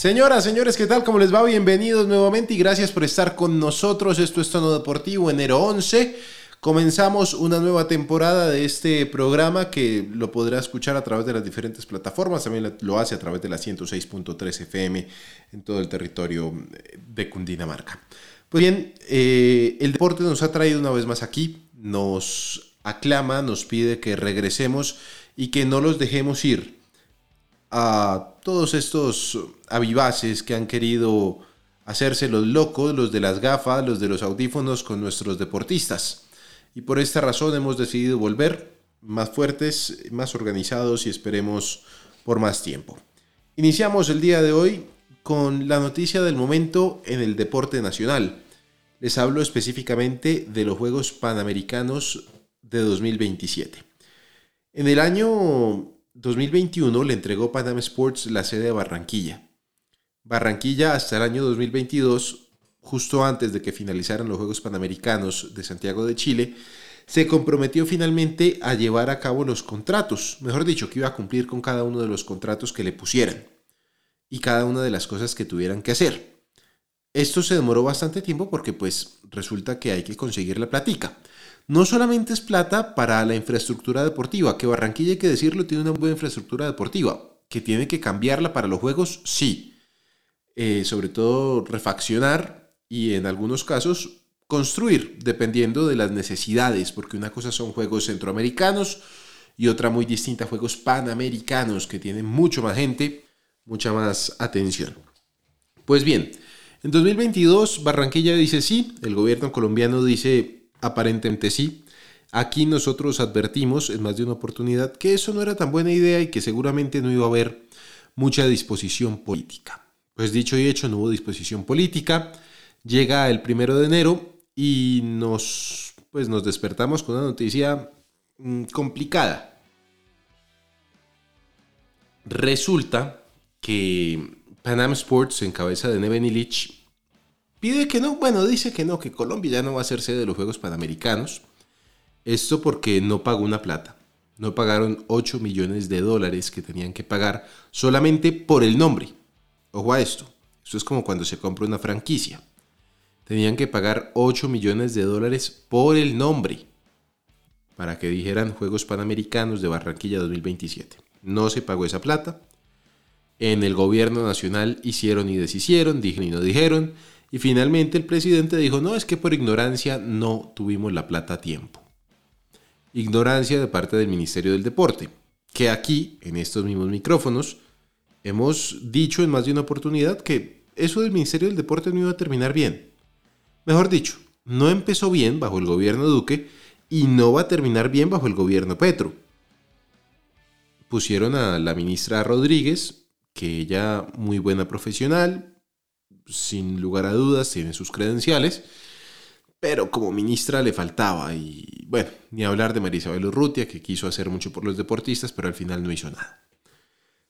Señoras, señores, ¿qué tal? ¿Cómo les va? Bienvenidos nuevamente y gracias por estar con nosotros. Esto es Tono Deportivo, enero 11. Comenzamos una nueva temporada de este programa que lo podrá escuchar a través de las diferentes plataformas. También lo hace a través de la 106.3 FM en todo el territorio de Cundinamarca. Pues bien, eh, el deporte nos ha traído una vez más aquí, nos aclama, nos pide que regresemos y que no los dejemos ir a todos estos avivaces que han querido hacerse los locos, los de las gafas, los de los audífonos con nuestros deportistas. Y por esta razón hemos decidido volver más fuertes, más organizados y esperemos por más tiempo. Iniciamos el día de hoy con la noticia del momento en el deporte nacional. Les hablo específicamente de los Juegos Panamericanos de 2027. En el año 2021 le entregó Panam Sports la sede a Barranquilla. Barranquilla hasta el año 2022, justo antes de que finalizaran los Juegos Panamericanos de Santiago de Chile, se comprometió finalmente a llevar a cabo los contratos, mejor dicho, que iba a cumplir con cada uno de los contratos que le pusieran y cada una de las cosas que tuvieran que hacer. Esto se demoró bastante tiempo porque pues resulta que hay que conseguir la platica no solamente es plata para la infraestructura deportiva, que Barranquilla hay que decirlo, tiene una buena infraestructura deportiva, que tiene que cambiarla para los juegos, sí. Eh, sobre todo refaccionar y en algunos casos construir, dependiendo de las necesidades, porque una cosa son juegos centroamericanos y otra muy distinta, juegos panamericanos, que tienen mucho más gente, mucha más atención. Pues bien, en 2022 Barranquilla dice sí, el gobierno colombiano dice Aparentemente sí. Aquí nosotros advertimos en más de una oportunidad que eso no era tan buena idea y que seguramente no iba a haber mucha disposición política. Pues dicho y hecho, no hubo disposición política. Llega el primero de enero y nos, pues nos despertamos con una noticia mm, complicada. Resulta que Panam Sports, en cabeza de Neven Illich, Pide que no, bueno, dice que no, que Colombia ya no va a ser sede de los Juegos Panamericanos. Esto porque no pagó una plata. No pagaron 8 millones de dólares que tenían que pagar solamente por el nombre. Ojo a esto. Esto es como cuando se compra una franquicia. Tenían que pagar 8 millones de dólares por el nombre. Para que dijeran Juegos Panamericanos de Barranquilla 2027. No se pagó esa plata. En el gobierno nacional hicieron y deshicieron, dijeron y no dijeron y finalmente el presidente dijo, no, es que por ignorancia no tuvimos la plata a tiempo. Ignorancia de parte del Ministerio del Deporte, que aquí, en estos mismos micrófonos, hemos dicho en más de una oportunidad que eso del Ministerio del Deporte no iba a terminar bien. Mejor dicho, no empezó bien bajo el gobierno Duque y no va a terminar bien bajo el gobierno Petro. Pusieron a la ministra Rodríguez, que ella muy buena profesional, sin lugar a dudas, tiene sus credenciales, pero como ministra le faltaba. Y bueno, ni hablar de María Isabel Urrutia, que quiso hacer mucho por los deportistas, pero al final no hizo nada.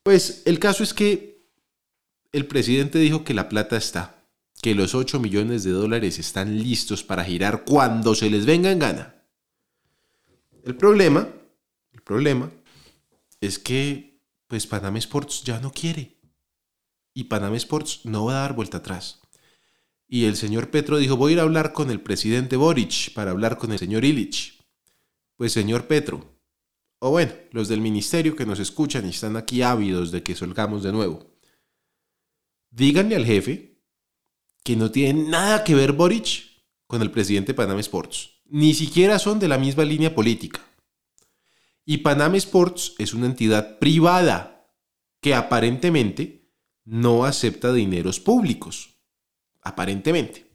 Pues el caso es que el presidente dijo que la plata está, que los 8 millones de dólares están listos para girar cuando se les venga en gana. El problema, el problema es que pues Panam Sports ya no quiere y Panam Sports no va a dar vuelta atrás. Y el señor Petro dijo, voy a ir a hablar con el presidente Boric para hablar con el señor Illich. Pues señor Petro, o bueno, los del ministerio que nos escuchan y están aquí ávidos de que solgamos de nuevo, díganle al jefe que no tiene nada que ver Boric con el presidente Panam Sports. Ni siquiera son de la misma línea política. Y Panam Sports es una entidad privada que aparentemente no acepta dineros públicos, aparentemente.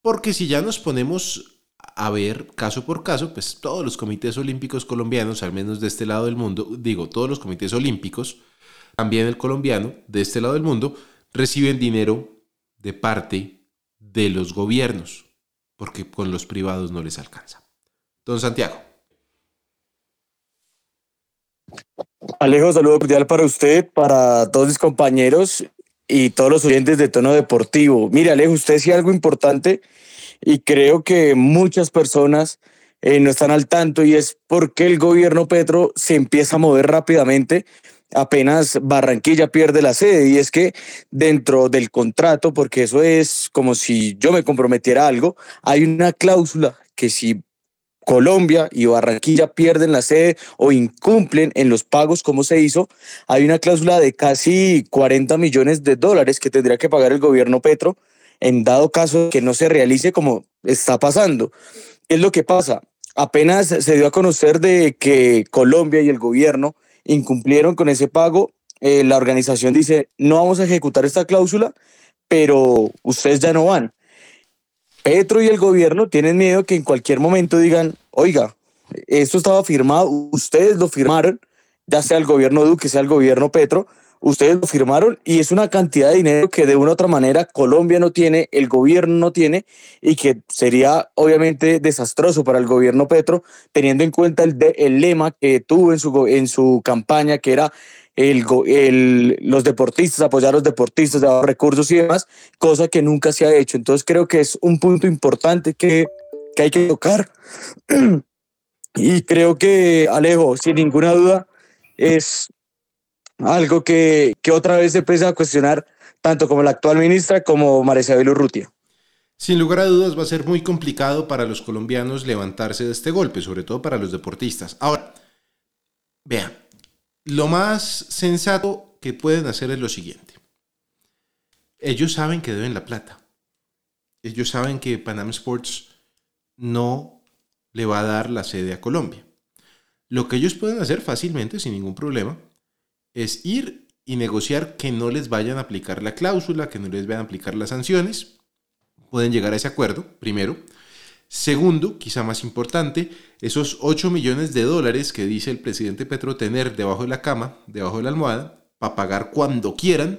Porque si ya nos ponemos a ver caso por caso, pues todos los comités olímpicos colombianos, al menos de este lado del mundo, digo, todos los comités olímpicos, también el colombiano, de este lado del mundo, reciben dinero de parte de los gobiernos, porque con los privados no les alcanza. Don Santiago. Alejo, saludo cordial para usted, para todos mis compañeros y todos los oyentes de tono deportivo. Mire, Alejo, usted decía algo importante y creo que muchas personas eh, no están al tanto y es porque el gobierno Petro se empieza a mover rápidamente apenas Barranquilla pierde la sede y es que dentro del contrato, porque eso es como si yo me comprometiera a algo, hay una cláusula que si Colombia y Barranquilla pierden la sede o incumplen en los pagos como se hizo, hay una cláusula de casi 40 millones de dólares que tendría que pagar el gobierno Petro en dado caso que no se realice como está pasando. ¿Qué es lo que pasa? Apenas se dio a conocer de que Colombia y el gobierno incumplieron con ese pago, eh, la organización dice, no vamos a ejecutar esta cláusula, pero ustedes ya no van. Petro y el gobierno tienen miedo que en cualquier momento digan, oiga, esto estaba firmado, ustedes lo firmaron, ya sea el gobierno Duque, sea el gobierno Petro, ustedes lo firmaron y es una cantidad de dinero que de una u otra manera Colombia no tiene, el gobierno no tiene y que sería obviamente desastroso para el gobierno Petro, teniendo en cuenta el, el lema que tuvo en su, en su campaña, que era el, el, los deportistas, apoyar a los deportistas, dar recursos y demás, cosa que nunca se ha hecho. Entonces creo que es un punto importante que, que hay que tocar. y creo que, Alejo, sin ninguna duda, es algo que, que otra vez se empieza a cuestionar tanto como la actual ministra como María Isabel Urrutia. Sin lugar a dudas va a ser muy complicado para los colombianos levantarse de este golpe, sobre todo para los deportistas. Ahora, vean, lo más sensato que pueden hacer es lo siguiente. Ellos saben que deben la plata. Ellos saben que Panam Sports no le va a dar la sede a Colombia. Lo que ellos pueden hacer fácilmente, sin ningún problema, es ir y negociar que no les vayan a aplicar la cláusula, que no les vayan a aplicar las sanciones. Pueden llegar a ese acuerdo, primero. Segundo, quizá más importante, esos 8 millones de dólares que dice el presidente Petro tener debajo de la cama, debajo de la almohada, para pagar cuando quieran,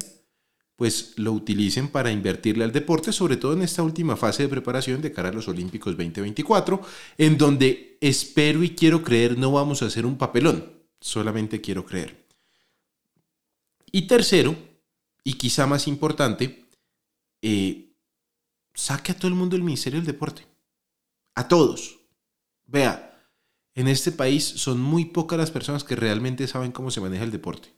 pues lo utilicen para invertirle al deporte, sobre todo en esta última fase de preparación de cara a los Olímpicos 2024, en donde espero y quiero creer no vamos a hacer un papelón, solamente quiero creer. Y tercero, y quizá más importante, eh, saque a todo el mundo del Ministerio del Deporte. A todos. Vea, en este país son muy pocas las personas que realmente saben cómo se maneja el deporte.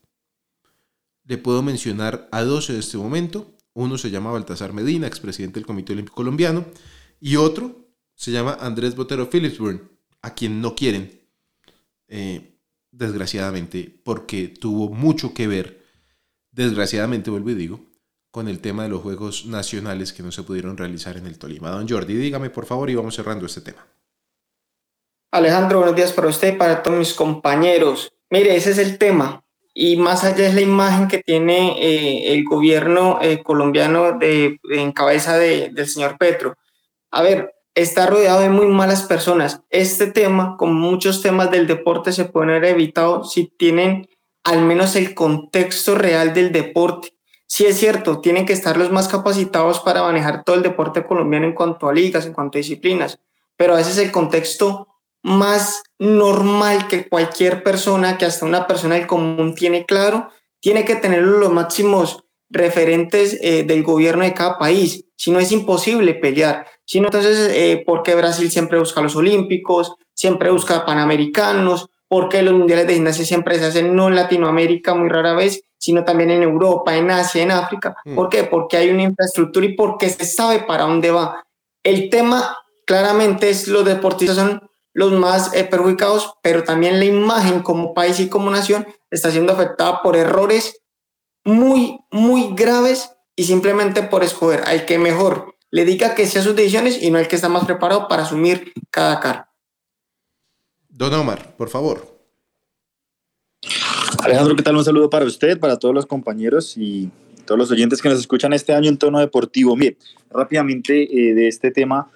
Le puedo mencionar a dos en este momento. Uno se llama Baltasar Medina, expresidente del Comité Olímpico Colombiano, y otro se llama Andrés Botero Philipsburn, a quien no quieren, eh, desgraciadamente, porque tuvo mucho que ver desgraciadamente vuelvo y digo, con el tema de los Juegos Nacionales que no se pudieron realizar en el Tolima. Don Jordi, dígame por favor y vamos cerrando este tema. Alejandro, buenos días para usted y para todos mis compañeros. Mire, ese es el tema. Y más allá es la imagen que tiene eh, el gobierno eh, colombiano de, en cabeza del señor Petro. A ver, está rodeado de muy malas personas. Este tema, como muchos temas del deporte, se pueden haber evitado si tienen al menos el contexto real del deporte. Sí es cierto, tienen que estar los más capacitados para manejar todo el deporte colombiano en cuanto a ligas, en cuanto a disciplinas, pero a veces el contexto más normal que cualquier persona, que hasta una persona del común tiene claro, tiene que tener los máximos referentes eh, del gobierno de cada país. Si no es imposible pelear. Si no, entonces, eh, ¿por qué Brasil siempre busca los olímpicos? Siempre busca panamericanos porque los mundiales de gimnasia siempre se hacen no en Latinoamérica muy rara vez, sino también en Europa, en Asia, en África. Mm. ¿Por qué? Porque hay una infraestructura y porque se sabe para dónde va. El tema claramente es los deportistas son los más eh, perjudicados, pero también la imagen como país y como nación está siendo afectada por errores muy, muy graves y simplemente por escoger al que mejor le diga que sea sus decisiones y no al que está más preparado para asumir cada cargo. Don Omar, por favor. Alejandro, ¿qué tal? Un saludo para usted, para todos los compañeros y todos los oyentes que nos escuchan este año en tono deportivo. Mire, rápidamente eh, de este tema,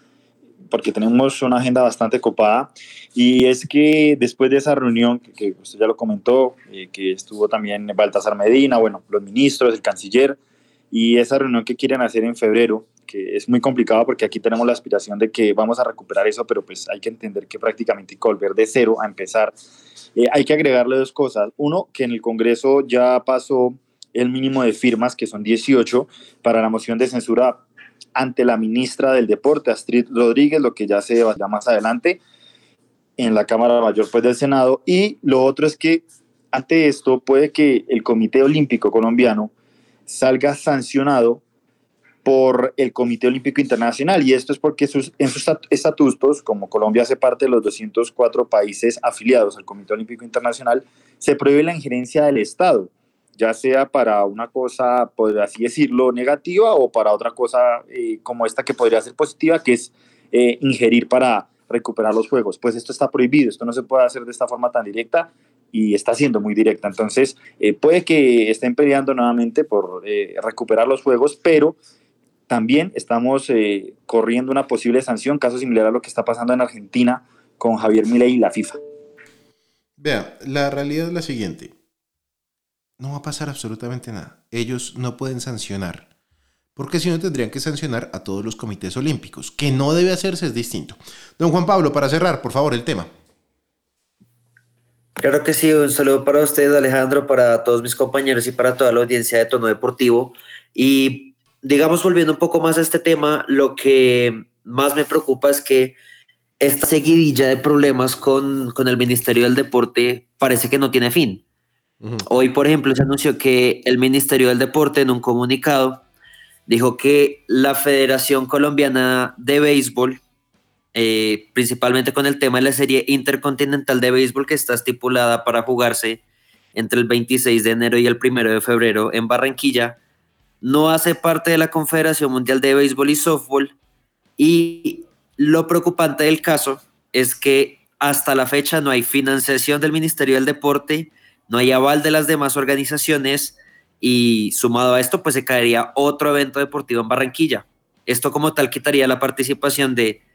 porque tenemos una agenda bastante copada, y es que después de esa reunión, que, usted ya lo comentó, eh, que estuvo también Baltasar Medina, bueno, los ministros, el canciller, y esa reunión que quieren hacer en febrero, que es muy complicado porque aquí tenemos la aspiración de que vamos a recuperar eso, pero pues hay que entender que prácticamente hay que volver de cero a empezar. Eh, hay que agregarle dos cosas. Uno, que en el Congreso ya pasó el mínimo de firmas, que son 18, para la moción de censura ante la ministra del Deporte, Astrid Rodríguez, lo que ya se va más adelante en la Cámara Mayor pues, del Senado. Y lo otro es que ante esto puede que el Comité Olímpico Colombiano salga sancionado por el Comité Olímpico Internacional y esto es porque en sus estatutos, como Colombia hace parte de los 204 países afiliados al Comité Olímpico Internacional, se prohíbe la injerencia del Estado, ya sea para una cosa, por así decirlo, negativa o para otra cosa eh, como esta que podría ser positiva, que es eh, ingerir para recuperar los juegos. Pues esto está prohibido, esto no se puede hacer de esta forma tan directa y está siendo muy directa. Entonces, eh, puede que estén peleando nuevamente por eh, recuperar los juegos, pero también estamos eh, corriendo una posible sanción, caso similar a lo que está pasando en Argentina con Javier Milei y la FIFA. Vea, la realidad es la siguiente. No va a pasar absolutamente nada. Ellos no pueden sancionar. Porque si no tendrían que sancionar a todos los comités olímpicos. Que no debe hacerse es distinto. Don Juan Pablo, para cerrar, por favor, el tema. Claro que sí, un saludo para usted, Alejandro, para todos mis compañeros y para toda la audiencia de Tono Deportivo. Y digamos, volviendo un poco más a este tema, lo que más me preocupa es que esta seguidilla de problemas con, con el Ministerio del Deporte parece que no tiene fin. Hoy, por ejemplo, se anunció que el Ministerio del Deporte en un comunicado dijo que la Federación Colombiana de Béisbol eh, principalmente con el tema de la serie intercontinental de béisbol que está estipulada para jugarse entre el 26 de enero y el 1 de febrero en Barranquilla, no hace parte de la Confederación Mundial de Béisbol y Softball y lo preocupante del caso es que hasta la fecha no hay financiación del Ministerio del Deporte, no hay aval de las demás organizaciones y sumado a esto pues se caería otro evento deportivo en Barranquilla. Esto como tal quitaría la participación de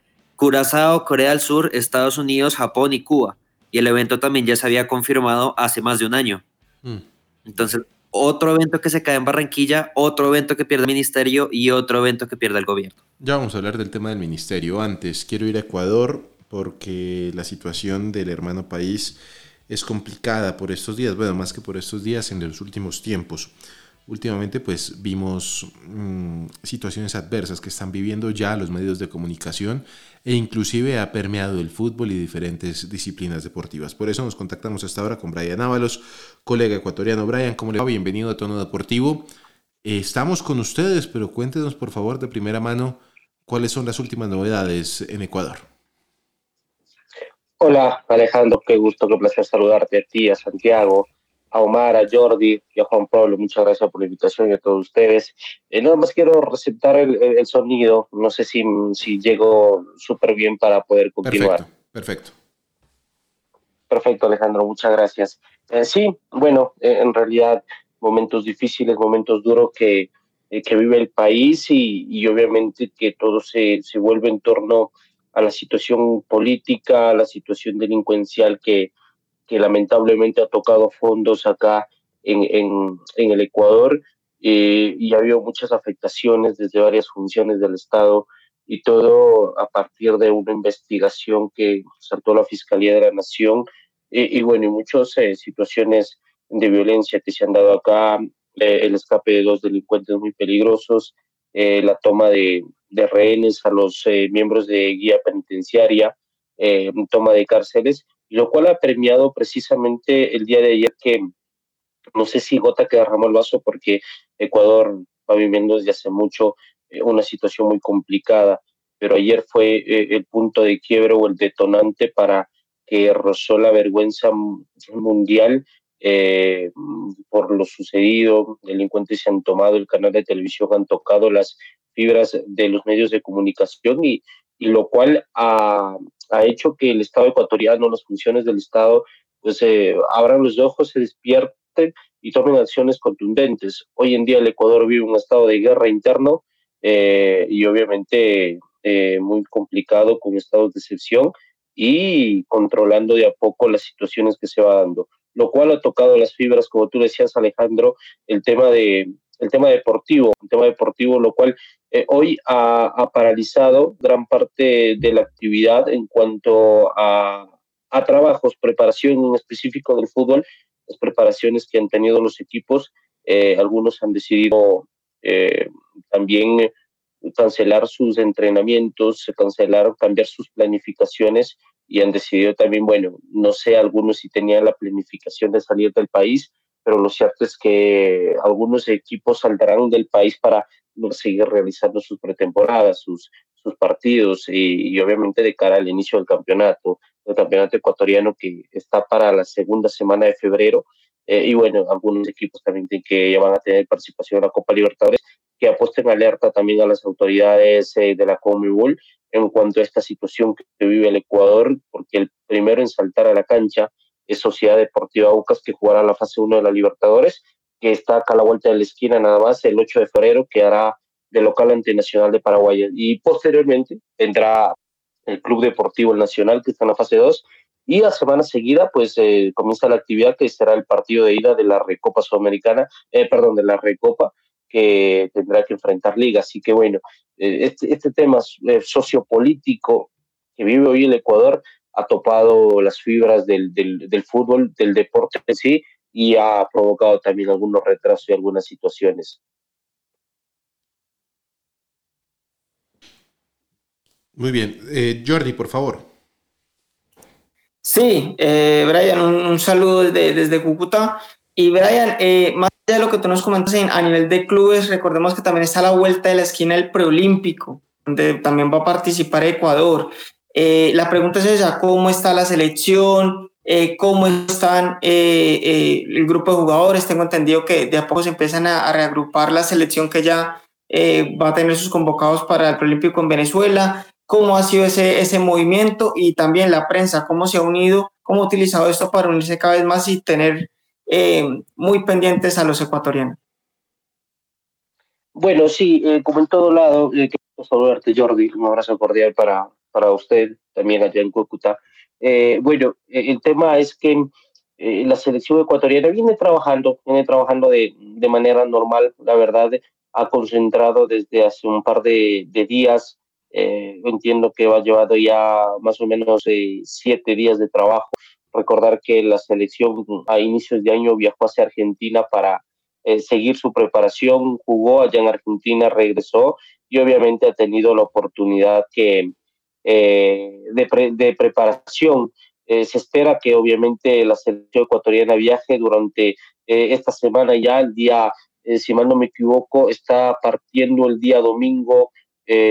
Curazao, Corea del Sur, Estados Unidos, Japón y Cuba. Y el evento también ya se había confirmado hace más de un año. Mm. Entonces, otro evento que se cae en Barranquilla, otro evento que pierde el ministerio y otro evento que pierde el gobierno. Ya vamos a hablar del tema del ministerio. Antes, quiero ir a Ecuador porque la situación del hermano país es complicada por estos días, bueno, más que por estos días, en los últimos tiempos últimamente pues vimos mm, situaciones adversas que están viviendo ya los medios de comunicación e inclusive ha permeado el fútbol y diferentes disciplinas deportivas. Por eso nos contactamos hasta ahora con Brian Ábalos, colega ecuatoriano. Brian, ¿cómo le va? Bienvenido a Tono Deportivo. Eh, estamos con ustedes, pero cuéntenos por favor de primera mano cuáles son las últimas novedades en Ecuador. Hola Alejandro, qué gusto, qué placer saludarte a ti, a Santiago, a Omar, a Jordi y a Juan Pablo. Muchas gracias por la invitación y a todos ustedes. Eh, nada más quiero receptar el, sonido. No sé si, si llego súper bien para poder continuar. Perfecto, perfecto. Perfecto, Alejandro. Muchas gracias. Eh, sí, bueno, eh, en realidad momentos difíciles, momentos duros que, que vive el país y, y obviamente que todo se, se vuelve en torno a la situación política, a la situación delincuencial que, que lamentablemente ha tocado fondos acá en, en, el Ecuador eh, y ha habido muchas afectaciones desde varias funciones del Estado y todo a partir de una investigación que saltó la Fiscalía de la Nación eh, y bueno, y muchas eh, situaciones de violencia que se han dado acá, el escape de dos delincuentes muy peligrosos, la toma de, de, rehenes a los miembros de guía penitenciaria, toma de cárceles lo cual ha premiado precisamente el día de ayer que no sé si gota que derramó el vaso porque Ecuador va viviendo desde hace mucho eh, una situación muy complicada, pero ayer fue eh, el punto de quiebre o el detonante para que rozó la vergüenza mundial eh, por lo sucedido. Delincuentes se han tomado el canal de televisión, han tocado las fibras de los medios de comunicación y, y lo cual ha, ha hecho que el Estado ecuatoriano, las funciones del Estado, pues eh, abran los ojos, se despierten y tomen acciones contundentes. Hoy en día el Ecuador vive un estado de guerra interno eh, y obviamente eh, muy complicado con estados de excepción y controlando de a poco las situaciones que se va dando, lo cual ha tocado las fibras, como tú decías Alejandro, el tema de el tema deportivo, el tema deportivo, lo cual eh, hoy ha, paralizado gran parte de la actividad en cuanto a, trabajos, preparación en específico del fútbol, las preparaciones que han tenido los equipos. Eh, algunos han decidido eh, también cancelar sus entrenamientos, cancelar, cambiar sus planificaciones y han decidido también, bueno, no sé algunos si tenían la planificación de salir del país, pero lo cierto es que algunos equipos saldrán del país para seguir realizando sus pretemporadas, sus, sus partidos y, obviamente de cara al inicio del campeonato, el campeonato ecuatoriano que está para la segunda semana de febrero. Eh, y bueno, algunos equipos también que ya van a tener participación en la Copa Libertadores, que apuesten alerta también a las autoridades eh, de la Conmebol en cuanto a esta situación que vive el Ecuador, porque el primero en saltar a la cancha Sociedad Deportiva Aucas, que jugará la fase 1 de la Libertadores, que está acá a la vuelta de la esquina nada más, el 8 de febrero, que hará de local ante Nacional de Paraguay. Y posteriormente vendrá el Club Deportivo Nacional, que está en la fase 2, y la semana seguida, pues eh, comienza la actividad que será el partido de ida de la Recopa Sudamericana, eh, perdón, de la Recopa, que tendrá que enfrentar Liga. Así que bueno, eh, este, este tema sociopolítico que vive hoy el Ecuador ha topado las fibras del, del, del, fútbol, del deporte en sí, y ha provocado también algunos retrasos y algunas situaciones. Muy bien. Eh, Jordi, por favor. Sí, eh, Brian, un, saludo desde, desde, Cúcuta. Y Brian, eh, más allá de lo que tú nos comentas a nivel de clubes, recordemos que también está a la vuelta de la esquina el preolímpico, donde también va a participar Ecuador. La pregunta es esa, ¿cómo está la selección? ¿Cómo están el grupo de jugadores? Tengo entendido que de a poco se empiezan a, a reagrupar la selección que ya va a tener sus convocados para el preolímpico en Venezuela cómo ha sido ese, ese movimiento y también la prensa, cómo se ha unido, cómo ha utilizado esto para unirse cada vez más y tener eh, muy pendientes a los ecuatorianos. Bueno, sí, eh, como en todo lado, eh, quiero saludarte Jordi, un abrazo cordial para, para usted, también allá en Cúcuta. Eh, bueno, el tema es que la selección ecuatoriana viene trabajando, viene trabajando de, de, manera normal, la verdad, ha concentrado desde hace un par de, de días eh, entiendo que ha llevado ya más o menos eh, siete días de trabajo. Recordar que la selección a inicios de año viajó hacia Argentina para eh, seguir su preparación, jugó allá en Argentina, regresó y obviamente ha tenido la oportunidad que, de, de, preparación. se espera que obviamente la selección ecuatoriana viaje durante esta semana ya, el día, si mal no me equivoco, está partiendo el día domingo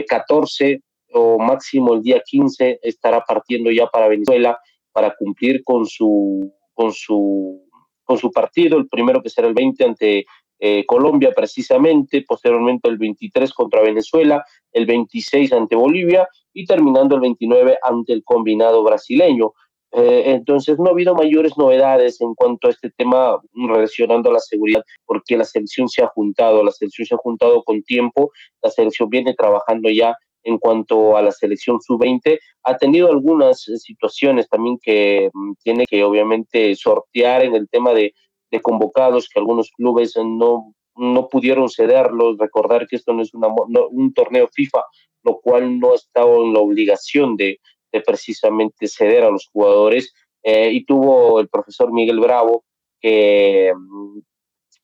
14 eh, o máximo el día 15 estará partiendo ya para Venezuela para cumplir con su, con su, con su partido, el primero que será el 20 ante eh, Colombia precisamente, posteriormente el 23 contra Venezuela, el 26 ante Bolivia y terminando el 29 ante el combinado brasileño. Eh, entonces no ha habido mayores novedades en cuanto a este tema relacionando a la seguridad, porque la selección se ha juntado, la selección se ha juntado con tiempo, la selección viene trabajando ya en cuanto a la selección sub-20, ha tenido algunas situaciones también que mm, tiene que obviamente sortear en el tema de, de convocados, que algunos clubes no, no pudieron cederlos, recordar que esto no es una, un torneo FIFA, lo cual no ha en la obligación de, de precisamente ceder a los jugadores. Eh, y tuvo el profesor Miguel Bravo, que mm,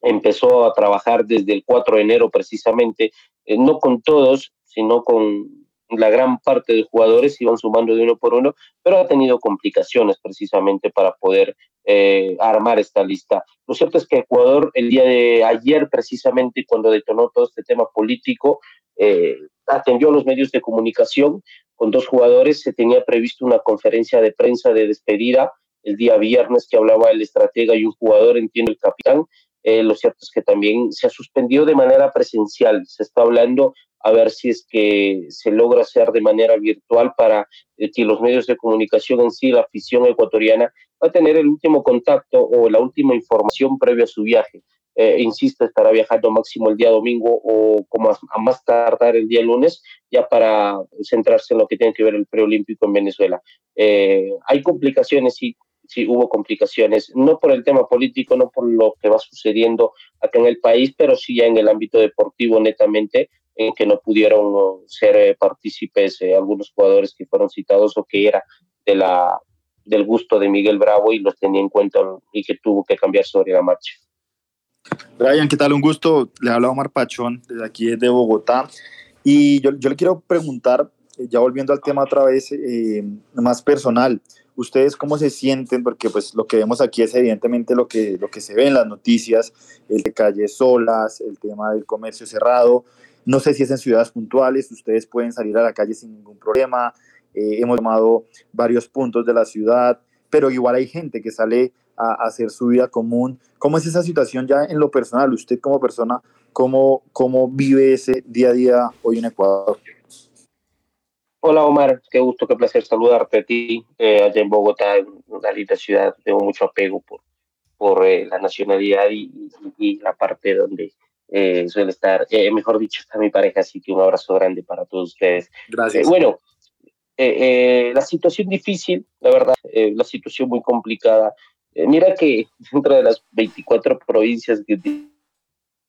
empezó a trabajar desde el 4 de enero precisamente, eh, no con todos, sino con la gran parte de jugadores, iban sumando de uno por uno, pero ha tenido complicaciones precisamente para poder eh, armar esta lista. Lo cierto es que Ecuador el día de ayer, precisamente cuando detonó todo este tema político, atendió a los medios de comunicación con dos jugadores. Se tenía previsto una conferencia de prensa de despedida el día viernes que hablaba el estratega y un jugador, entiendo el capitán. Eh, lo cierto es que también se ha suspendido de manera presencial. Se está hablando a ver si es que se logra hacer de manera virtual para eh, que los medios de comunicación en sí, la afición ecuatoriana, va a tener el último contacto o la última información previa a su viaje eh, insisto, estará viajando máximo el día domingo o como a, más tardar el día lunes, ya para centrarse en lo que tiene que ver el preolímpico en Venezuela. Eh, hay complicaciones, sí, sí hubo complicaciones, no por el tema político, no por lo que va sucediendo acá en el país, pero sí ya en el ámbito deportivo netamente, en que no pudieron ser eh, partícipes eh, algunos jugadores que fueron citados o que era de la del gusto de Miguel Bravo y los tenía en cuenta y que tuvo que cambiar sobre la marcha. Brian, ¿qué tal? Un gusto. Le habla Omar Pachón, desde aquí de Bogotá. Y yo, yo le quiero preguntar ya volviendo al tema otra vez eh, más personal, ¿ustedes cómo se sienten? Porque pues lo que vemos aquí es evidentemente lo que, lo que se ve en las noticias, el de calles solas, el tema del comercio cerrado. No sé si es en ciudades puntuales, ustedes pueden salir a la calle sin ningún problema. Eh, hemos tomado varios puntos de la ciudad, pero igual hay gente que sale a, a, hacer su vida común. ¿Cómo es esa situación ya en lo personal? Usted como persona, ¿cómo, cómo vive ese día a día hoy en Ecuador? Hola Omar, qué gusto, qué placer saludarte a ti. Eh, allá en Bogotá, una linda ciudad, tengo mucho apego por, por eh, la nacionalidad y, y, y, la parte donde eh, suele estar, mejor dicho, está mi pareja, así que un abrazo grande para todos ustedes. Gracias. Bueno, la situación difícil, la verdad, la situación muy complicada. mira que dentro de las 24 provincias tiene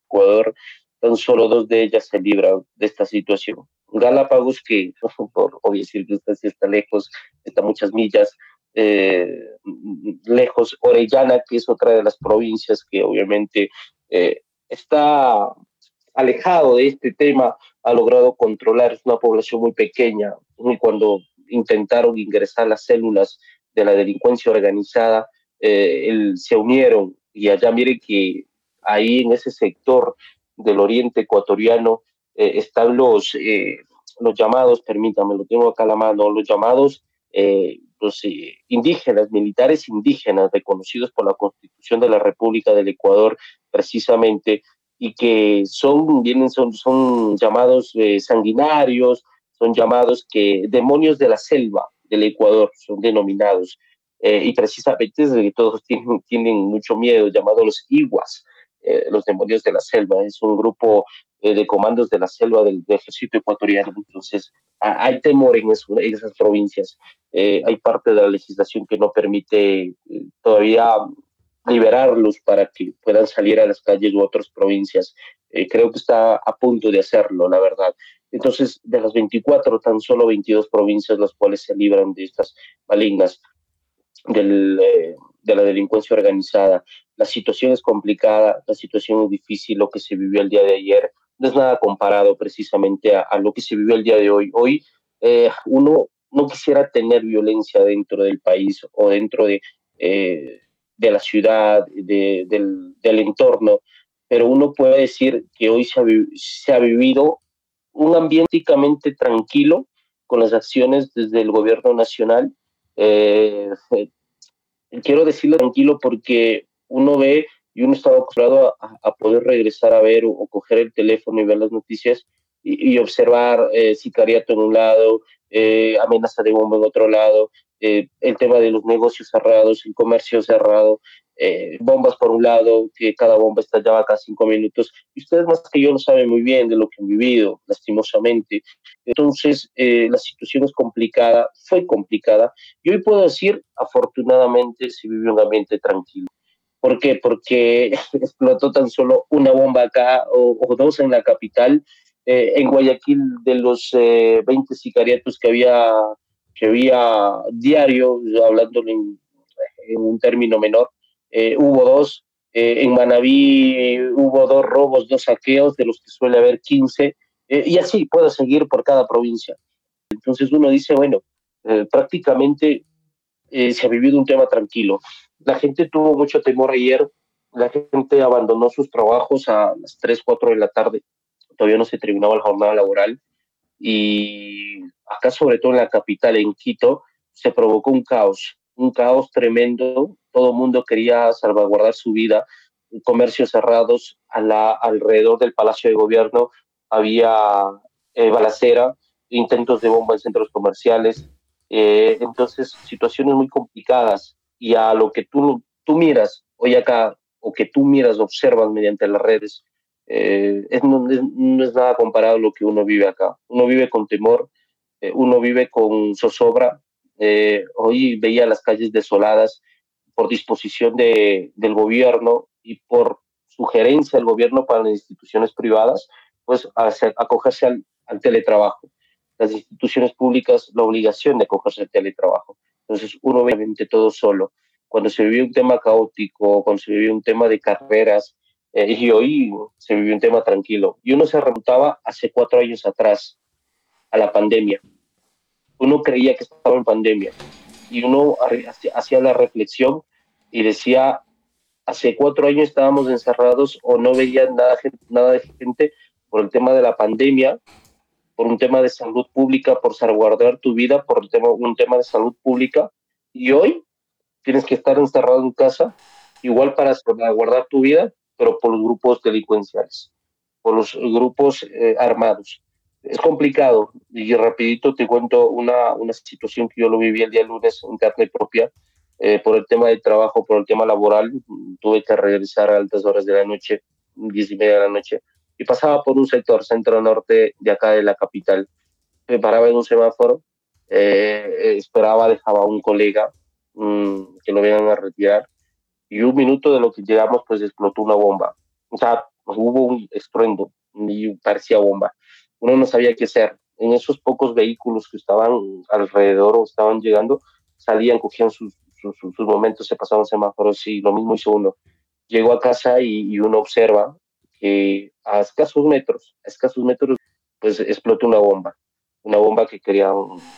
Ecuador, tan solo dos de ellas se libran de esta situación. Galápagos, que por obvias circunstancias está lejos, está muchas millas eh, lejos. Orellana, que es otra de las provincias que obviamente eh, está alejado de este tema, ha logrado controlar, es una población muy pequeña. Cuando intentaron ingresar las células de la delincuencia organizada, eh, se unieron y allá mire que ahí en ese sector del oriente ecuatoriano eh, están los, eh, los llamados, permítame, lo tengo acá a la mano, los llamados eh, los indígenas, militares indígenas reconocidos por la Constitución de la República del Ecuador, precisamente, y que son, vienen, son, son llamados sanguinarios, son llamados que demonios de la selva del Ecuador, son denominados. y precisamente desde que todos tienen, tienen mucho miedo, llamados los iguas, eh, los demonios de la selva, es un grupo eh, de comandos de la selva del, del ejército ecuatoriano, entonces a, hay temor en, eso, en, esas provincias, eh, hay parte de la legislación que no permite todavía liberarlos para que puedan salir a las calles u otras provincias. creo que está a punto de hacerlo, la verdad. Entonces, de las 24, tan solo 22 provincias las cuales se libran de estas malignas del, eh, de la delincuencia organizada. La situación es complicada, la situación es difícil, lo que se vivió el día de ayer no es nada comparado precisamente a, a lo que se vivió el día de hoy. Hoy eh, uno no quisiera tener violencia dentro del país o dentro de, eh, de la ciudad, de, del, del, entorno, pero uno puede decir que hoy se ha, se ha vivido un ambiente tranquilo con las acciones desde el gobierno nacional. Eh, quiero decirlo tranquilo porque uno ve y uno está acostumbrado a, poder regresar a ver o, o, coger el teléfono y ver las noticias y, y observar eh, sicariato en un lado, eh, amenaza de bomba en otro lado, eh, el tema de los negocios cerrados, el comercio cerrado, eh, bombas por un lado, que cada bomba estallaba cada cinco minutos. Y ustedes más que yo lo saben muy bien de lo que han vivido, lastimosamente. Entonces, eh, la situación es complicada, fue complicada. Y hoy puedo decir, afortunadamente, se vive un ambiente tranquilo. ¿Por qué? Porque explotó tan solo una bomba acá o, dos en la capital. Eh, en Guayaquil, de los 20 sicariatos que había, que había diario, hablando en, un término menor, eh, hubo dos. Eh, en Manabí hubo dos robos, dos saqueos, de los que suele haber 15, eh, y así puedo seguir por cada provincia. Entonces uno dice, bueno, prácticamente se ha vivido un tema tranquilo. La gente tuvo mucho temor ayer, la gente abandonó sus trabajos a las 3, 4 de la tarde, todavía no se terminaba la jornada laboral, y acá sobre todo en la capital, en Quito, se provocó un caos, un caos tremendo todo el mundo quería salvaguardar su vida, comercios cerrados a alrededor del Palacio de Gobierno, había eh, balacera, intentos de bomba en centros comerciales, eh, entonces situaciones muy complicadas y a lo que tú, tú miras hoy acá o que tú miras, observas mediante las redes, eh, es, no, es, nada comparado a lo que uno vive acá. Uno vive con temor, eh, uno vive con zozobra. Eh, hoy veía las calles desoladas, por disposición de, del gobierno y por sugerencia del gobierno para las instituciones privadas, pues hacer, acogerse al, al, teletrabajo. Las instituciones públicas, la obligación de acogerse al teletrabajo. Entonces, uno obviamente todo solo. Cuando se vivió un tema caótico, cuando se vivió un tema de carreras, eh, y hoy se vivió un tema tranquilo. Y uno se remontaba hace cuatro años atrás a la pandemia. uno creía que estaba en pandemia y uno hacía la reflexión y decía, hace cuatro años estábamos encerrados o no veía nada, nada de gente por el tema de la pandemia, por un tema de salud pública, por salvaguardar tu vida, por tema, un tema de salud pública. Y hoy tienes que estar encerrado en casa, igual para salvaguardar tu vida, pero por los grupos delincuenciales, por los grupos eh, armados. Es complicado y rapidito te cuento una, una situación que yo lo viví el día lunes en carne propia. Eh, por el tema de trabajo, por el tema laboral, tuve que regresar a altas horas de la noche, diez y media de la noche, y pasaba por un sector centro-norte de acá de la capital. Me paraba en un semáforo, eh, esperaba, dejaba a un colega mm, que lo vengan a retirar, y un minuto de lo que llegamos, pues explotó una bomba. O sea, hubo un estruendo y parecía bomba. Uno no sabía qué hacer. En esos pocos vehículos que estaban alrededor o estaban llegando, salían, cogían sus, sus, momentos, se pasaban semáforos y lo mismo hizo uno. Llegó a casa y, uno observa que a escasos metros, a escasos metros, pues explotó una bomba, una bomba que quería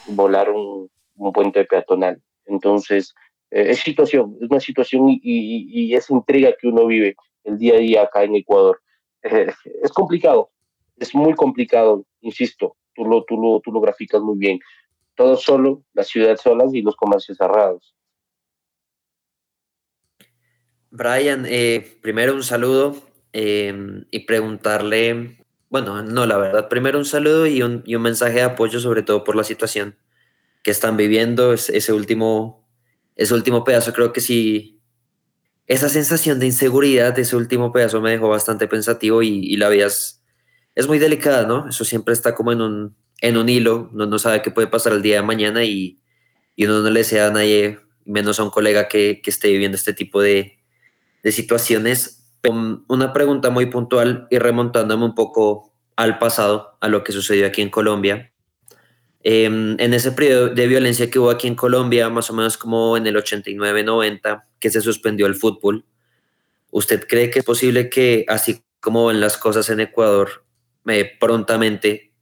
volar un, puente peatonal. Entonces, eh, es situación, es una situación y, y, esa intriga que uno vive el día a día acá en Ecuador. Eh, es complicado, es muy complicado, insisto, tú lo, tú, lo, tú lo graficas muy bien. Todo solo, las ciudades solas y los comercios cerrados. Brian, eh, primero un saludo em, y preguntarle, bueno, no, la verdad, primero un saludo y un, y un, mensaje de apoyo, sobre todo por la situación que están viviendo, ese último, ese último pedazo, creo que sí, esa sensación de inseguridad, ese último pedazo me dejó bastante pensativo y, y la vida es, muy delicada, ¿no? Eso siempre está como en un, en un hilo, uno no sabe qué puede pasar el día de mañana y, y uno no le desea a nadie, menos a un colega que, que esté viviendo este tipo de, de situaciones. Una pregunta muy puntual y remontándome un poco al pasado, a lo que sucedió aquí en Colombia. Em, en ese periodo de violencia que hubo aquí en Colombia, más o menos como en el 89-90, que se suspendió el fútbol, ¿usted cree que es posible que, así como en las cosas en Ecuador, eh, prontamente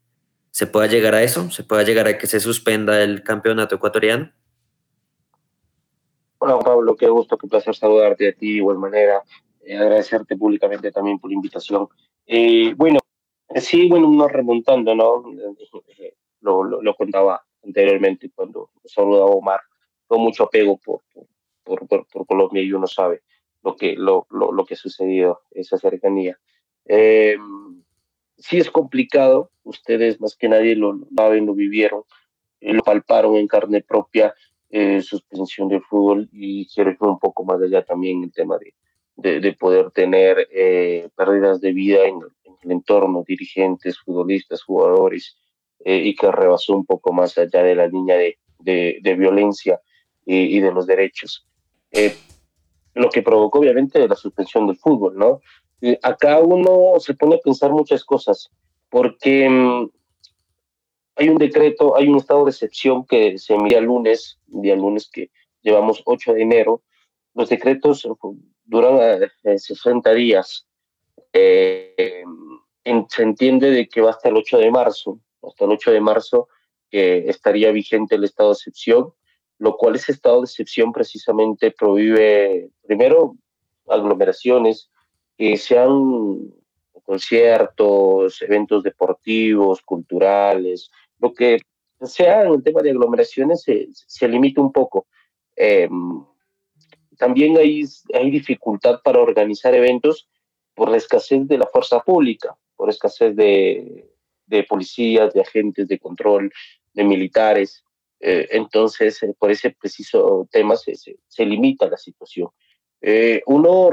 se pueda llegar a eso? ¿Se pueda llegar a que se suspenda el campeonato ecuatoriano? Hola Pablo, qué gusto, qué placer saludarte a ti de igual manera, agradecerte públicamente también por la invitación. Eh, bueno, sí, bueno, uno remontando, ¿no? Lo, lo, contaba anteriormente cuando saludaba a Omar, con mucho apego por, por, por, por, Colombia y uno sabe lo que, lo, lo, lo que ha sucedido, esa cercanía. Eh, sí es complicado, ustedes más que nadie lo saben, lo vivieron, lo palparon en carne propia eh, suspensión del fútbol y quiero ir un poco más allá también el tema de, de, poder tener eh, pérdidas de vida en, el entorno, dirigentes, futbolistas, jugadores, eh, y que rebasó un poco más allá de la línea de, de, violencia y, de los derechos. lo que provocó obviamente la suspensión del fútbol, ¿no? acá uno se pone a pensar muchas cosas, porque mm, hay un decreto, hay un estado de excepción que se envía el lunes, día lunes que llevamos 8 de enero. Los decretos duran 60 eh, días. Eh, se entiende de que va hasta el 8 de marzo, hasta el 8 de marzo que estaría vigente el estado de excepción, lo cual ese estado de excepción precisamente prohíbe, primero, aglomeraciones, que sean conciertos, eventos deportivos, culturales, lo que sea en el tema de aglomeraciones se, se limita un poco. Em, también hay, hay dificultad para organizar eventos por la escasez de la fuerza pública, por escasez de, de policías, de agentes de control, de militares. Eh, entonces, eh, por ese preciso tema se, se, limita la situación. Eh, uno,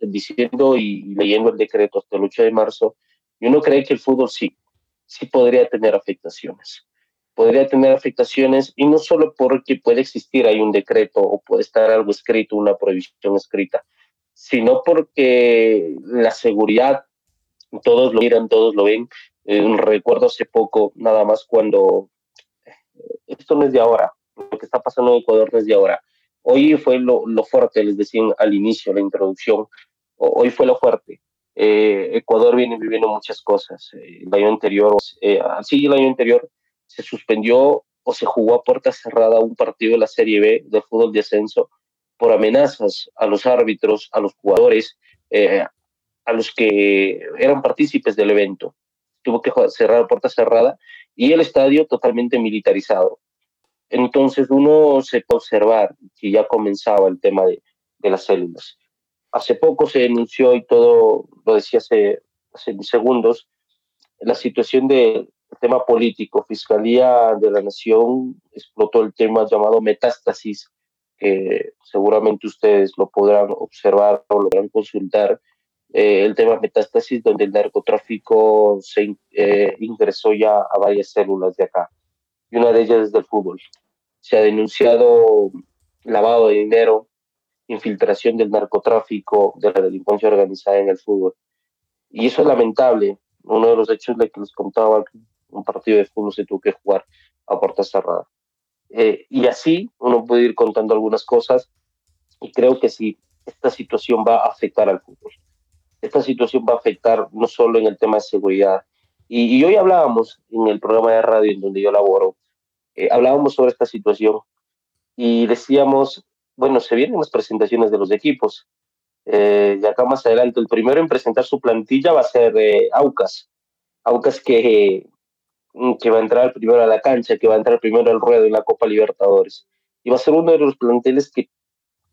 diciendo y leyendo el decreto hasta el 8 de marzo, y uno cree que el fútbol sí, sí podría tener afectaciones. Podría tener afectaciones y no solo porque puede existir ahí un decreto o puede estar algo escrito, una prohibición escrita, sino porque la seguridad, todos lo miran, todos lo ven. Eh, recuerdo hace poco, nada más cuando, esto no es de ahora, lo que está pasando en Ecuador no es de ahora. Hoy fue lo, lo fuerte, les decían al inicio, la introducción, hoy fue lo fuerte. Eh, Ecuador viene viviendo muchas cosas. Eh, el año anterior, eh, sí, el año anterior se suspendió o se jugó a puerta cerrada un partido de la Serie B de fútbol de ascenso por amenazas a los árbitros, a los jugadores, eh, a los que eran partícipes del evento. Tuvo que cerrar a puerta cerrada y el estadio totalmente militarizado. Entonces uno se puede observar que ya comenzaba el tema de, de las células. Hace poco se denunció y todo lo decía hace, hace segundos, la situación del tema político. Fiscalía de la Nación explotó el tema llamado metástasis, que seguramente ustedes lo podrán observar o lo podrán consultar. Eh, el tema metástasis, donde el narcotráfico se eh, ingresó ya a varias células de acá, y una de ellas es del fútbol. Se ha denunciado lavado de dinero, infiltración del narcotráfico, de la delincuencia organizada en el fútbol. Y eso es lamentable. Uno de los hechos de que les contaba, un partido de fútbol se tuvo que jugar a puerta cerrada. Eh, y así uno puede ir contando algunas cosas y creo que sí, esta situación va a afectar al fútbol. Esta situación va a afectar no solo en el tema de seguridad. Y, hoy hablábamos en el programa de radio en donde yo laboro, eh, hablábamos sobre esta situación y decíamos bueno, se vienen las presentaciones de los equipos. Eh, y acá más adelante, el primero en presentar su plantilla va a ser eh, Aucas. Aucas que, mm, que va a entrar primero a la cancha, que va a entrar primero al ruedo en la Copa Libertadores. Y va a ser uno de los planteles que,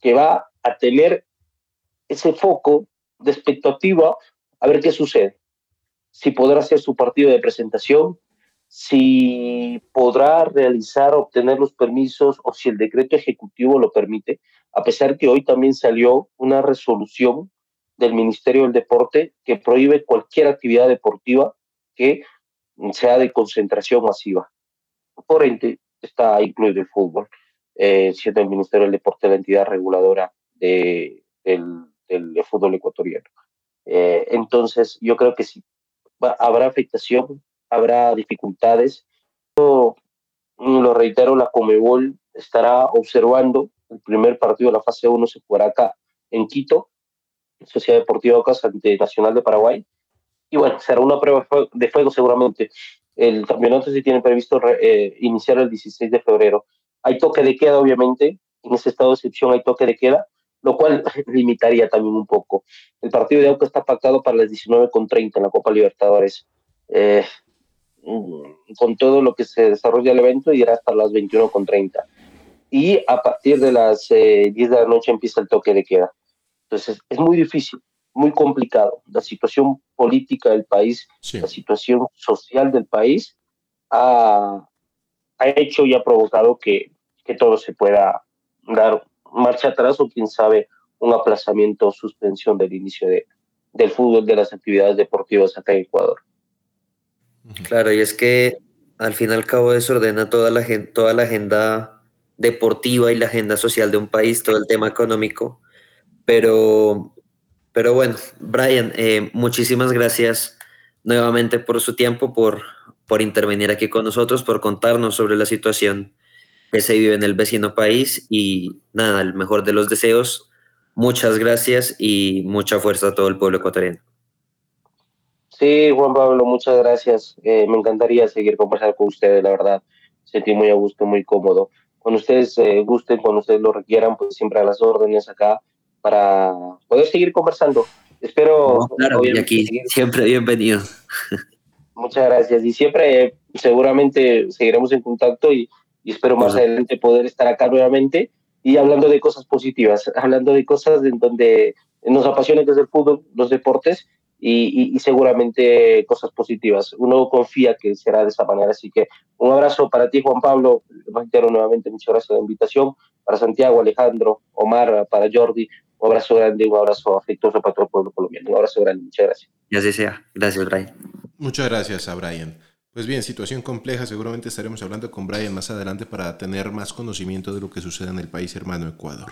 que va a tener ese foco de expectativa a ver qué sucede. Si podrá hacer su partido de presentación, si podrá realizar, obtener los permisos o si el decreto ejecutivo lo permite, a pesar que hoy también salió una resolución del Ministerio del Deporte que prohíbe cualquier actividad deportiva que sea de concentración masiva. Por ende, está incluido el fútbol, eh, siendo el Ministerio del Deporte la entidad reguladora de, del, fútbol ecuatoriano. Eh, entonces, yo creo que sí, habrá afectación habrá dificultades. Yo, lo reitero, la Comebol estará observando el primer partido de la fase 1 se jugará acá en Quito, Sociedad Deportiva Ocas ante Nacional de Paraguay. Y bueno, será una prueba de fuego seguramente. El campeonato se tiene previsto eh, iniciar el 16 de febrero. Hay toque de queda, obviamente. En ese estado de excepción hay toque de queda, lo cual limitaría también un poco. El partido de Aucas está pactado para las 19.30 en la Copa Libertadores. Eh, Mm, con todo lo que se desarrolla el evento irá hasta las 21.30. Y a partir de las 10 eh, de la noche empieza el toque de queda. Entonces es muy difícil, muy complicado. La situación política del país, la situación social del país ha, ha, hecho y ha provocado que, que todo se pueda dar marcha atrás o quién sabe un aplazamiento o suspensión del inicio de, del fútbol, de las actividades deportivas acá en Ecuador. Claro, y es que al fin y al cabo desordena toda la, toda la agenda deportiva y la agenda social de un país, todo el tema económico. Pero, pero bueno, Brian, eh, muchísimas gracias nuevamente por su tiempo, por, por intervenir aquí con nosotros, por contarnos sobre la situación que se vive en el vecino país y nada, el mejor de los deseos. Muchas gracias y mucha fuerza a todo el pueblo ecuatoriano. Sí, Juan Pablo, muchas gracias. Eh, me encantaría seguir conversando con ustedes, la verdad. Sentí muy a gusto, muy cómodo. Cuando ustedes eh, gusten, cuando ustedes lo requieran, pues siempre a las órdenes acá para poder seguir conversando. Espero. claro, y aquí siempre bienvenido. Muchas gracias. Y siempre, seguramente, seguiremos en contacto y, espero más adelante poder estar acá nuevamente y hablando de cosas positivas, hablando de cosas en donde nos apasiona que es el fútbol, los deportes y, seguramente cosas positivas. Uno confía que será de esa manera. Así que un abrazo para ti, Juan Pablo. Reitero nuevamente muchas gracias por la invitación. Para Santiago, Alejandro, Omar, para Jordi. Un abrazo grande, un abrazo afectuoso para todo el pueblo colombiano. Un abrazo grande, muchas gracias. Y así sea. Gracias, Brian. Muchas gracias a Brian. Pues bien, situación compleja, seguramente estaremos hablando con Brian más adelante para tener más conocimiento de lo que sucede en el país hermano Ecuador.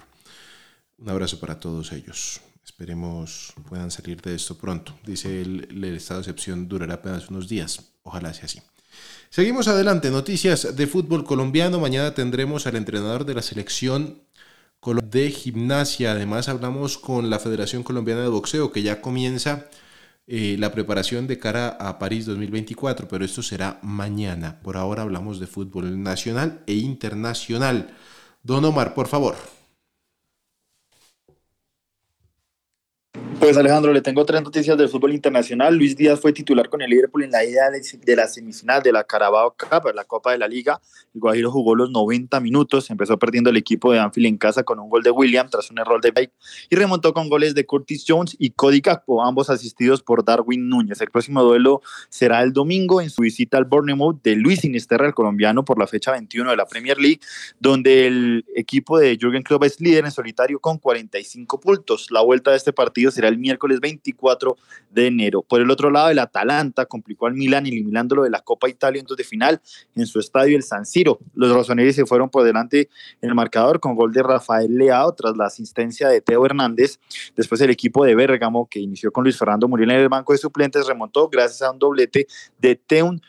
Un abrazo para todos ellos. Esperemos puedan salir de esto pronto. Dice el, el estado de excepción durará apenas unos días. Ojalá sea así. Seguimos adelante. Noticias de fútbol colombiano. Mañana tendremos al entrenador de la selección de gimnasia. Además hablamos con la Federación Colombiana de Boxeo que ya comienza eh, la preparación de cara a París 2024, pero esto será mañana. Por ahora hablamos de fútbol nacional e internacional. Don Omar, por favor. Pues Alejandro, le tengo tres noticias del fútbol internacional. Luis Díaz fue titular con el Liverpool en la ida de la semifinal de la Carabao Cup, la Copa de la Liga. El Guajiro jugó los 90 minutos, empezó perdiendo el equipo de Anfield en casa con un gol de William tras un error de Bake y remontó con goles de Curtis Jones y Cody Gakpo, ambos asistidos por Darwin Núñez. El próximo duelo será el domingo en su visita al Bournemouth de Luis Sinisterra, el colombiano, por la fecha 21 de la Premier League, donde el equipo de Jürgen Klopp es líder en solitario con 45 puntos. La vuelta de este partido será el miércoles 24 de enero. Por el otro lado, el Atalanta complicó al Milan eliminándolo de la Copa Italia en dos de final en su estadio el San Siro. Los rosoneri se fueron por delante en el marcador con gol de Rafael Leao tras la asistencia de Teo Hernández. Después el equipo de Bérgamo, que inició con Luis Fernando Muriel en el banco de suplentes, remontó gracias a un doblete de Teun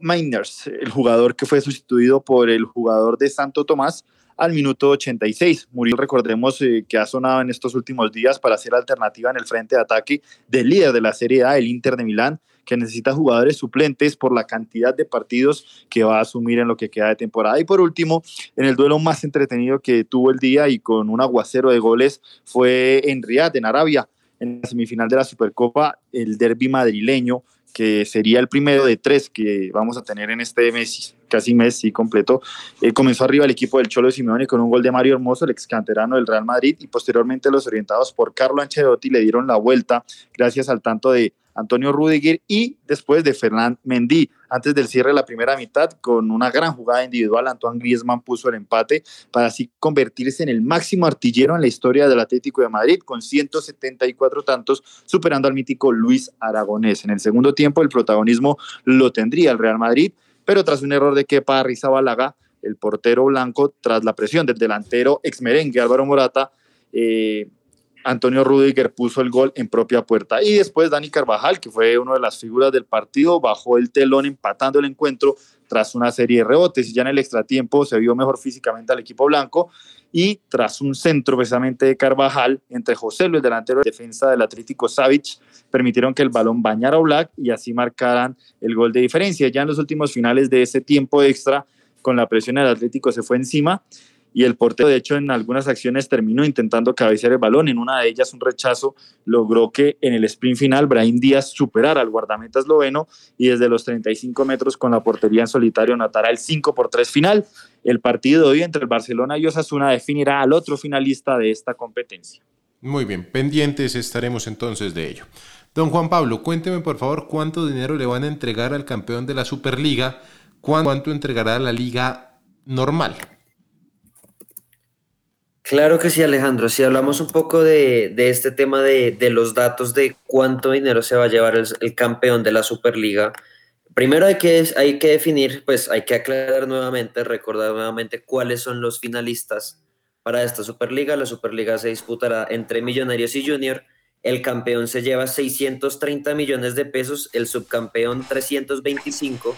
Miners, el jugador que fue sustituido por el jugador de Santo Tomás, al minuto 86. Muriel, recordemos eh, que ha sonado en estos últimos días para ser alternativa en el frente de ataque del líder de la Serie A, el Inter de Milán, que necesita jugadores suplentes por la cantidad de partidos que va a asumir en lo que queda de temporada. Y por último, en el duelo más entretenido que tuvo el día y con un aguacero de goles fue en Riyadh, en Arabia, en la semifinal de la Supercopa, el derby madrileño que sería el primero de tres que vamos a tener en este mes, casi mes, sí, completo. Eh, comenzó arriba el equipo del Cholo Simeone con un gol de Mario Hermoso, el ex canterano del Real Madrid, y posteriormente los orientados por Carlo Ancelotti le dieron la vuelta gracias al tanto de Antonio Rudiger y después de Fernand Mendy. Antes del cierre de la primera mitad, con una gran jugada individual, Antoine Griezmann puso el empate para así convertirse en el máximo artillero en la historia del Atlético de Madrid, con 174 tantos, superando al mítico Luis Aragonés. En el segundo tiempo, el protagonismo lo tendría el Real Madrid, pero tras un error de Kepa Arrizabalaga, el portero blanco, tras la presión del delantero ex merengue Álvaro Morata, eh, Antonio Rudiger puso el gol en propia puerta. Y después Dani Carvajal, que fue una de las figuras del partido, bajó el telón empatando el encuentro tras una serie de rebotes. Y ya en el extratiempo se vio mejor físicamente al equipo blanco. Y tras un centro precisamente de Carvajal entre José Luis, delantero de defensa del Atlético Savic, permitieron que el balón bañara a Black y así marcaran el gol de diferencia. Ya en los últimos finales de ese tiempo extra, con la presión del Atlético se fue encima y el portero de hecho en algunas acciones terminó intentando cabecear el balón, en una de ellas un rechazo logró que en el sprint final Brahim Díaz superara al guardameta esloveno y desde los 35 metros con la portería en solitario anotará el 5 por 3 final. El partido de hoy entre el Barcelona y Osasuna definirá al otro finalista de esta competencia. Muy bien, pendientes estaremos entonces de ello. Don Juan Pablo, cuénteme por favor cuánto dinero le van a entregar al campeón de la Superliga, cuánto entregará la liga normal. Claro que sí, Alejandro. Si hablamos un poco de, este tema de, los datos de cuánto dinero se va a llevar el, campeón de la Superliga, primero hay que, hay que definir, pues hay que aclarar nuevamente, recordar nuevamente cuáles son los finalistas para esta Superliga. La Superliga se disputará entre Millonarios y Junior. El campeón se lleva 630 millones de pesos, el subcampeón 325.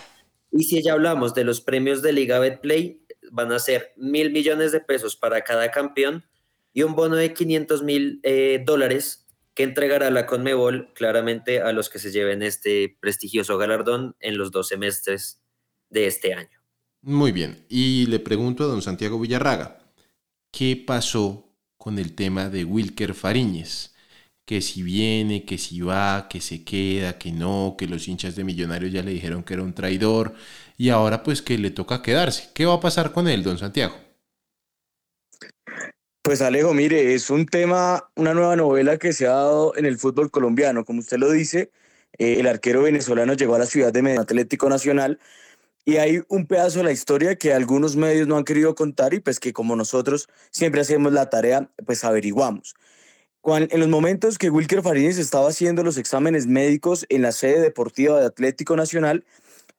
Y si ya hablamos de los premios de Liga Betplay, van a ser mil millones de pesos para cada campeón y un bono de 500 mil eh, dólares que entregará la Conmebol claramente a los que se lleven este prestigioso galardón en los dos semestres de este año. Muy bien, y le pregunto a don Santiago Villarraga, ¿qué pasó con el tema de Wilker Fariñez? Que si viene, que si va, que se queda, que no, que los hinchas de Millonarios ya le dijeron que era un traidor, y ahora pues que le toca quedarse. ¿Qué va a pasar con él, don Santiago? Pues Alejo, mire, es un tema, una nueva novela que se ha dado en el fútbol colombiano. Como usted lo dice, eh, el arquero venezolano llegó a la ciudad de Medellín Atlético Nacional y hay un pedazo de la historia que algunos medios no han querido contar y pues que como nosotros siempre hacemos la tarea, pues averiguamos. En los momentos que Wilker Farines estaba haciendo los exámenes médicos en la sede deportiva de Atlético Nacional,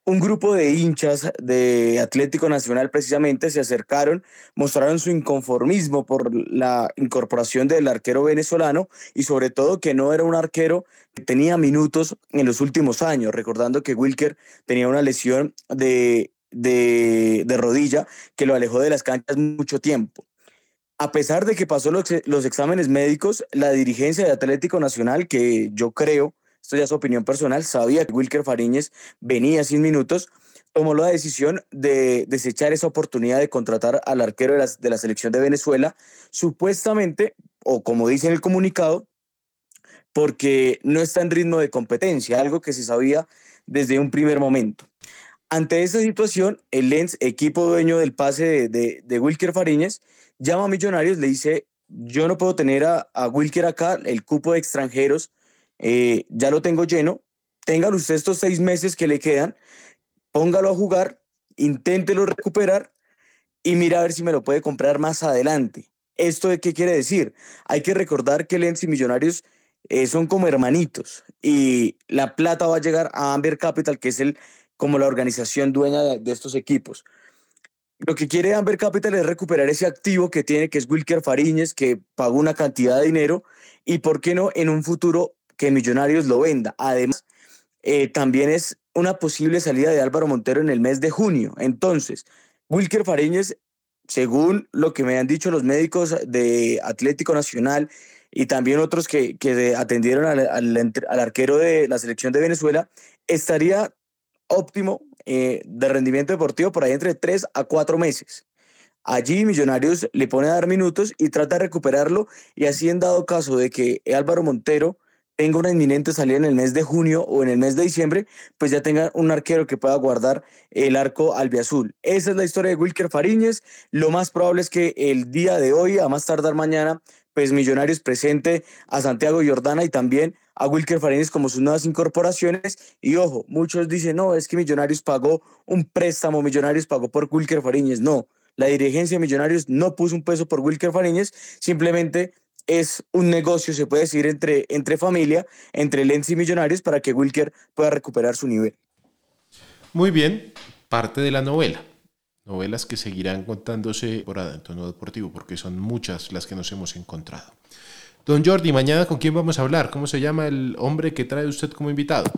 un grupo de hinchas de Atlético Nacional precisamente se acercaron, mostraron su inconformismo por la incorporación del arquero venezolano y sobre todo que no era un arquero que tenía minutos en los últimos años, recordando que Wilker tenía una lesión de, de, rodilla que lo alejó de las canchas mucho tiempo. A pesar de que pasó los, los exámenes médicos, la dirigencia de Atlético Nacional, que yo creo esto ya es opinión personal, sabía que Wilker Fariñez venía sin minutos, tomó la decisión de desechar esa oportunidad de contratar al arquero de la, de la selección de Venezuela, supuestamente, o como dice en el comunicado, porque no está en ritmo de competencia, algo que se sabía desde un primer momento. Ante esta situación, el Lens, equipo dueño del pase de, de, Wilker Fariñez, llama a Millonarios, le dice, yo no puedo tener a, a Wilker acá, el cupo de extranjeros eh, ya lo tengo lleno, tengan usted estos seis meses que le quedan, póngalo a jugar, inténtelo recuperar y mira a ver si me lo puede comprar más adelante. ¿Esto de qué quiere decir? Hay que recordar que Lens y Millonarios eh, son como hermanitos y la plata va a llegar a Amber Capital, que es el como la organización dueña de, estos equipos. Lo que quiere Amber Capital es recuperar ese activo que tiene, que es Wilker Fariñez, que pagó una cantidad de dinero, y por qué no en un futuro que Millonarios lo venda. Además, eh, también es una posible salida de Álvaro Montero en el mes de junio. Entonces, Wilker Fariñez, según lo que me han dicho los médicos de Atlético Nacional y también otros que, que atendieron al, al, al arquero de la selección de Venezuela, estaría óptimo eh, de rendimiento deportivo por ahí entre 3 a 4 meses. Allí Millonarios le pone a dar minutos y trata de recuperarlo y así en dado caso de que Álvaro Montero tenga una inminente salida en el mes de junio o en el mes de diciembre, pues ya tenga un arquero que pueda guardar el arco albiazul. Esa es la historia de Wilker Fariñez. Lo más probable es que el día de hoy, a más tardar mañana, pues Millonarios presente a Santiago Jordana y también a Wilker Fariñez como sus nuevas incorporaciones. Y ojo, muchos dicen, no, es que Millonarios pagó un préstamo, Millonarios pagó por Wilker Fariñez. No, la dirigencia de Millonarios no puso un peso por Wilker Fariñez, simplemente es un negocio, se puede decir, entre, entre familia, entre Lens y Millonarios para que Wilker pueda recuperar su nivel. Muy bien, parte de la novela. Novelas que seguirán contándose por en tono deportivo, porque son muchas las que nos hemos encontrado. Don Jordi, mañana con quién vamos a hablar? ¿Cómo se llama el hombre que trae usted como invitado?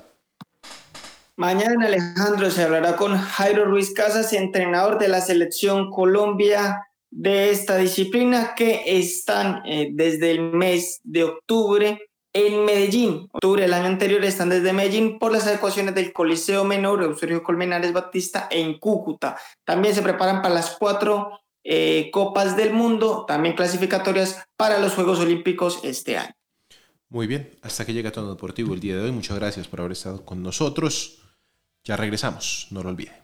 Mañana Alejandro se hablará con Jairo Ruiz Casas, entrenador de la selección Colombia de esta disciplina que están eh, desde el mes de octubre en Medellín. Octubre del año anterior están desde Medellín por las adecuaciones del Coliseo Menor Eusebio Colmenares Batista en Cúcuta. También se preparan para las cuatro eh, Copas del Mundo, también clasificatorias para los Juegos Olímpicos este año. Muy bien, hasta que llega Tono Deportivo el día de hoy. Muchas gracias por haber estado con nosotros. Ya regresamos, no lo olvide.